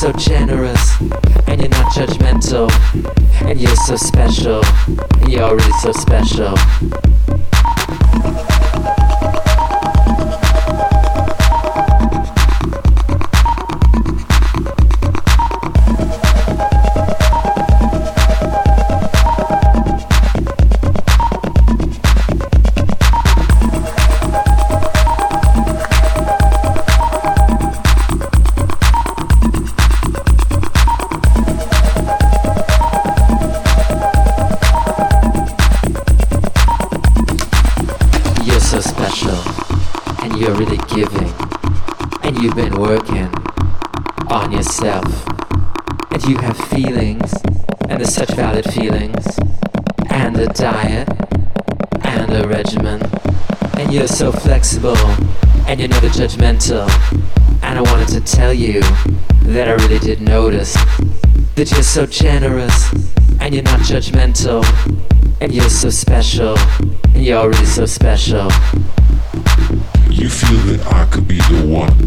so generous, and you're not judgmental, and you're so special, you're already so special. working on yourself. And you have feelings, and there's such valid feelings, and a diet, and a regimen. And you're so flexible, and you're never judgmental. And I wanted to tell you that I really did notice that you're so generous, and you're not judgmental, and you're so special, and you're already so special. You feel that I could be the one